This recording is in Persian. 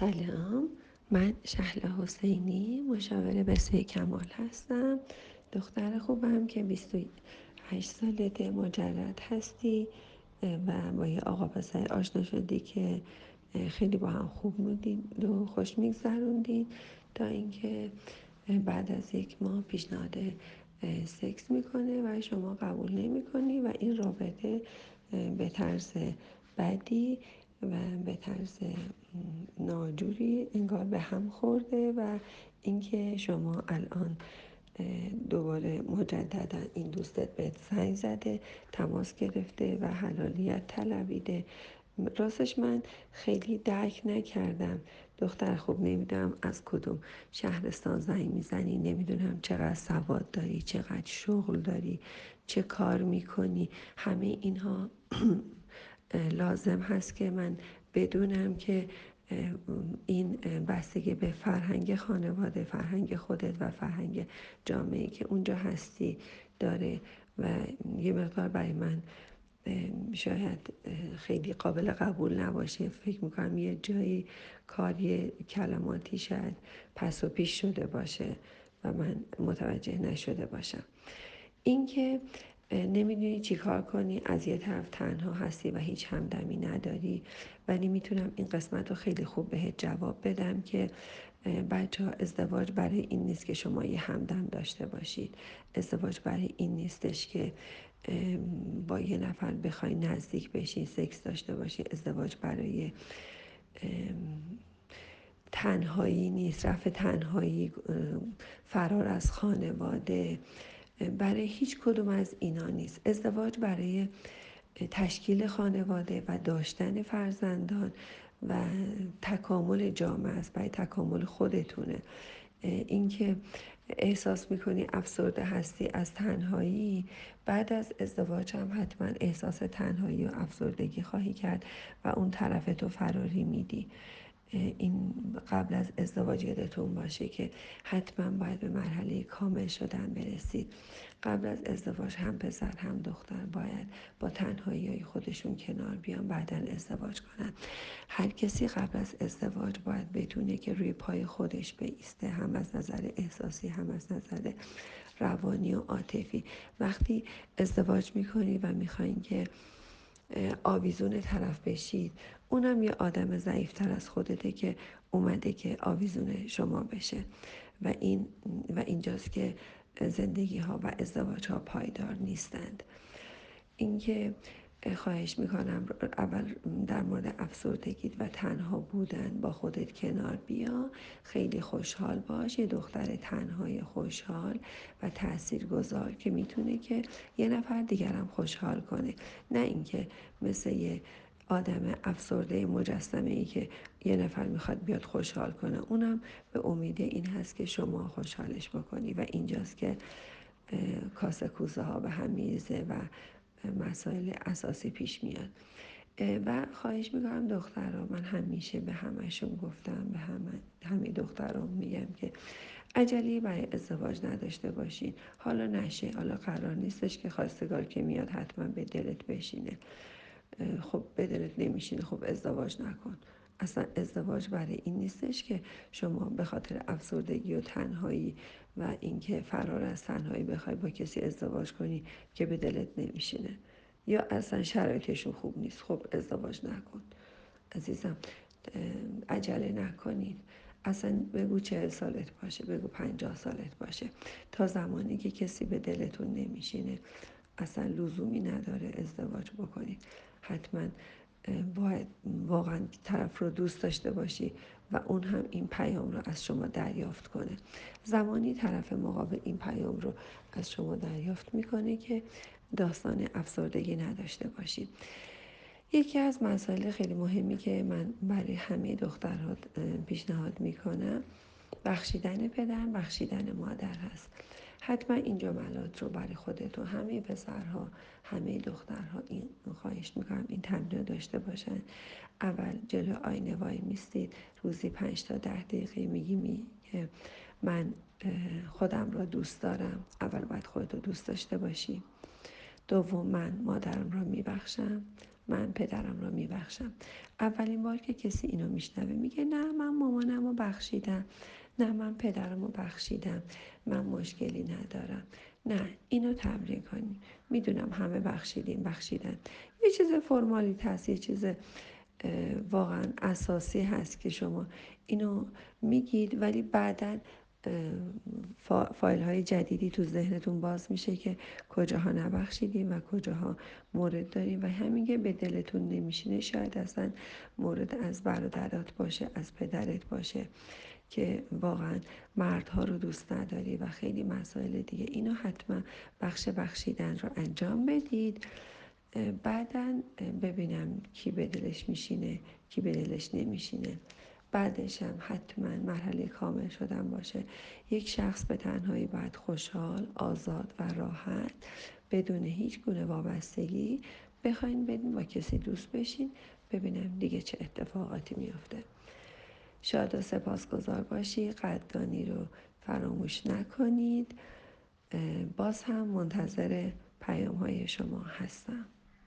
سلام. من شهلا حسینی مشاور بسیار کمال هستم. دختر خوبم که 28 سالته مجرد هستی و با یه آقا پسر آشنا شدی که خیلی با هم خوب بودید و خوش میگذروندین تا اینکه بعد از یک ماه پیشنهاد سکس می‌کنه و شما قبول نمی‌کنی و این رابطه به طرز بدی و به طرز ناجوری انگار به هم خورده و اینکه شما الان دوباره مجددا این دوستت به زنگ زده تماس گرفته و حلالیت طلبیده. راستش من خیلی درک نکردم. دختر خوب نمی‌دونم از کدوم شهرستان زنگ می‌زنی نمی‌دونم چقدر سواد داری چقدر شغل داری چه کار می‌کنی. همه اینها لازم هست که من بدونم که این بستگی به فرهنگ خانواده فرهنگ خودت و فرهنگ جامعه که اونجا هستی داره و یه مقدار برای من شاید خیلی قابل قبول نباشه. فکر می‌کنم یه جایی کاری کلماتی شاید پس و پیش شده باشه و من متوجه نشده باشم. اینکه نمی‌دونی چی کار کنی از یه طرف تنها هستی و هیچ همدمی نداری. ولی می‌تونم این قسمت رو خیلی خوب بهت جواب بدم که بچه ها ازدواج برای این نیست که شما یه همدم داشته باشید. ازدواج برای این نیستش که با یه نفر بخوای نزدیک بشین سکس داشته باشی. ازدواج برای تنهایی نیست. رفع تنهایی فرار از خانواده. برای هیچ کدوم از اینا نیست. ازدواج برای تشکیل خانواده و داشتن فرزندان و تکامل جامعه است برای تکامل خودتونه. اینکه احساس می‌کنی افسرده هستی از تنهایی بعد از ازدواج هم حتما احساس تنهایی و افسردگی خواهی کرد و اون طرف تو فراری میدی. این قبل از ازدواج یادتون باشه که حتما باید به مرحله کامل شدن برسید. قبل از ازدواج هم پسر هم دختر باید با تنهایی های خودشون کنار بیان بعدا ازدواج کنن. هر کسی قبل از ازدواج باید بدونه که روی پای خودش بیسته هم از نظر احساسی هم از نظر روانی و عاطفی. وقتی ازدواج می‌کنی و می‌خواین که آویزون طرف بشید. اونم یه آدم ضعیفتر از خودته که اومده که آویزون شما بشه. و این و اینجاست که زندگی ها و ازدواج ها پایدار نیستند. اینکه خواهش می‌کنم اول در مورد افسردگی و تنها بودن با خودت کنار بیا. خیلی خوشحال باش. یه دختر تنهای خوشحال و تأثیر گذار که می‌تونه که یه نفر دیگرم خوشحال کنه. نه اینکه مثل یه آدم افسرده مجسمه ای که یه نفر می‌خواد بیاد خوشحال کنه. اونم به امید این هست که شما خوشحالش بکنی. و اینجاست که کاسه کوزه ها به هم میریزه و مسائل اساسی پیش میاد. و خواهش می‌کنم دخترها من همیشه به همشون گفتم به همه همه دختران میگم که عجلی برای ازدواج نداشته باشین. حالا نشه حالا قرار نیستش که خواستگار که میاد حتما به دلت بشینه. خب به دلت نمیشینه خب ازدواج نکن. اصلا ازدواج برای این نیستش که شما به خاطر افسردگی و تنهایی و اینکه فرار از تنهایی بخوای با کسی ازدواج کنی که به دلت نمیشینه. یا اصلا شرایطشون خوب نیست. خب ازدواج نکن. عزیزم عجله نکنید اصلا بگو چه سالت باشه بگو پنجاه سالت باشه. تا زمانی که کسی به دلتون نمیشینه اصلا لزومی نداره ازدواج بکنید حتما باید واقعا طرف رو دوست داشته باشی و اون هم این پیام رو از شما دریافت کنه. زمانی طرف مقابل این پیام رو از شما دریافت می‌کنه که داستان افسردگی نداشته باشید یکی از مسائل خیلی مهمی که من برای همه دخترها پیشنهاد می‌کنم بخشیدن پدر بخشیدن مادر هست. حتما این جملات رو برای خودت و همه پسرها همه دخترها این خواهش می‌کنم این تمرین داشته باشن. اول جلو آینه وای میستید. روزی پنج تا ده دقیقه میگی می که من خودم را دوست دارم. اول باید خودت رو دوست داشته باشی. دوم من مادرم را میبخشم. من پدرم رو میبخشم. اولین بار که کسی اینو میشنوه میگه نه من مامانم رو بخشیدم. نه من پدرم رو بخشیدم. من مشکلی ندارم. نه اینو تمرین کنی. می‌دونم همه بخشیدیم بخشیدن. یه چیز فرمالیت هست یه چیز واقعا اساسی هست که شما اینو میگید ولی بعدا فایل های جدیدی تو ذهنتون باز میشه که کجاها نبخشیدیم و کجاها مورد داریم و همین که به دلتون نمیشینه شاید اصلا مورد از برادرات باشه از پدرت باشه. که واقعا مردها رو دوست نداری و خیلی مسائل دیگه اینو حتما بخش بخشیدن رو انجام بدید. بعدا ببینم کی به دلش میشینه کی به دلش نمیشینه. بعدش هم حتما مرحله کامل شدن باشه. یک شخص به تنهایی باید خوشحال آزاد و راحت بدون هیچ گونه وابستگی. بخواین بدین با کسی دوست بشین ببینم دیگه چه اتفاقاتی میافته. شاد و سپاسگزار باشی. قدردانی رو فراموش نکنید. باز هم منتظر پیام های شما هستم.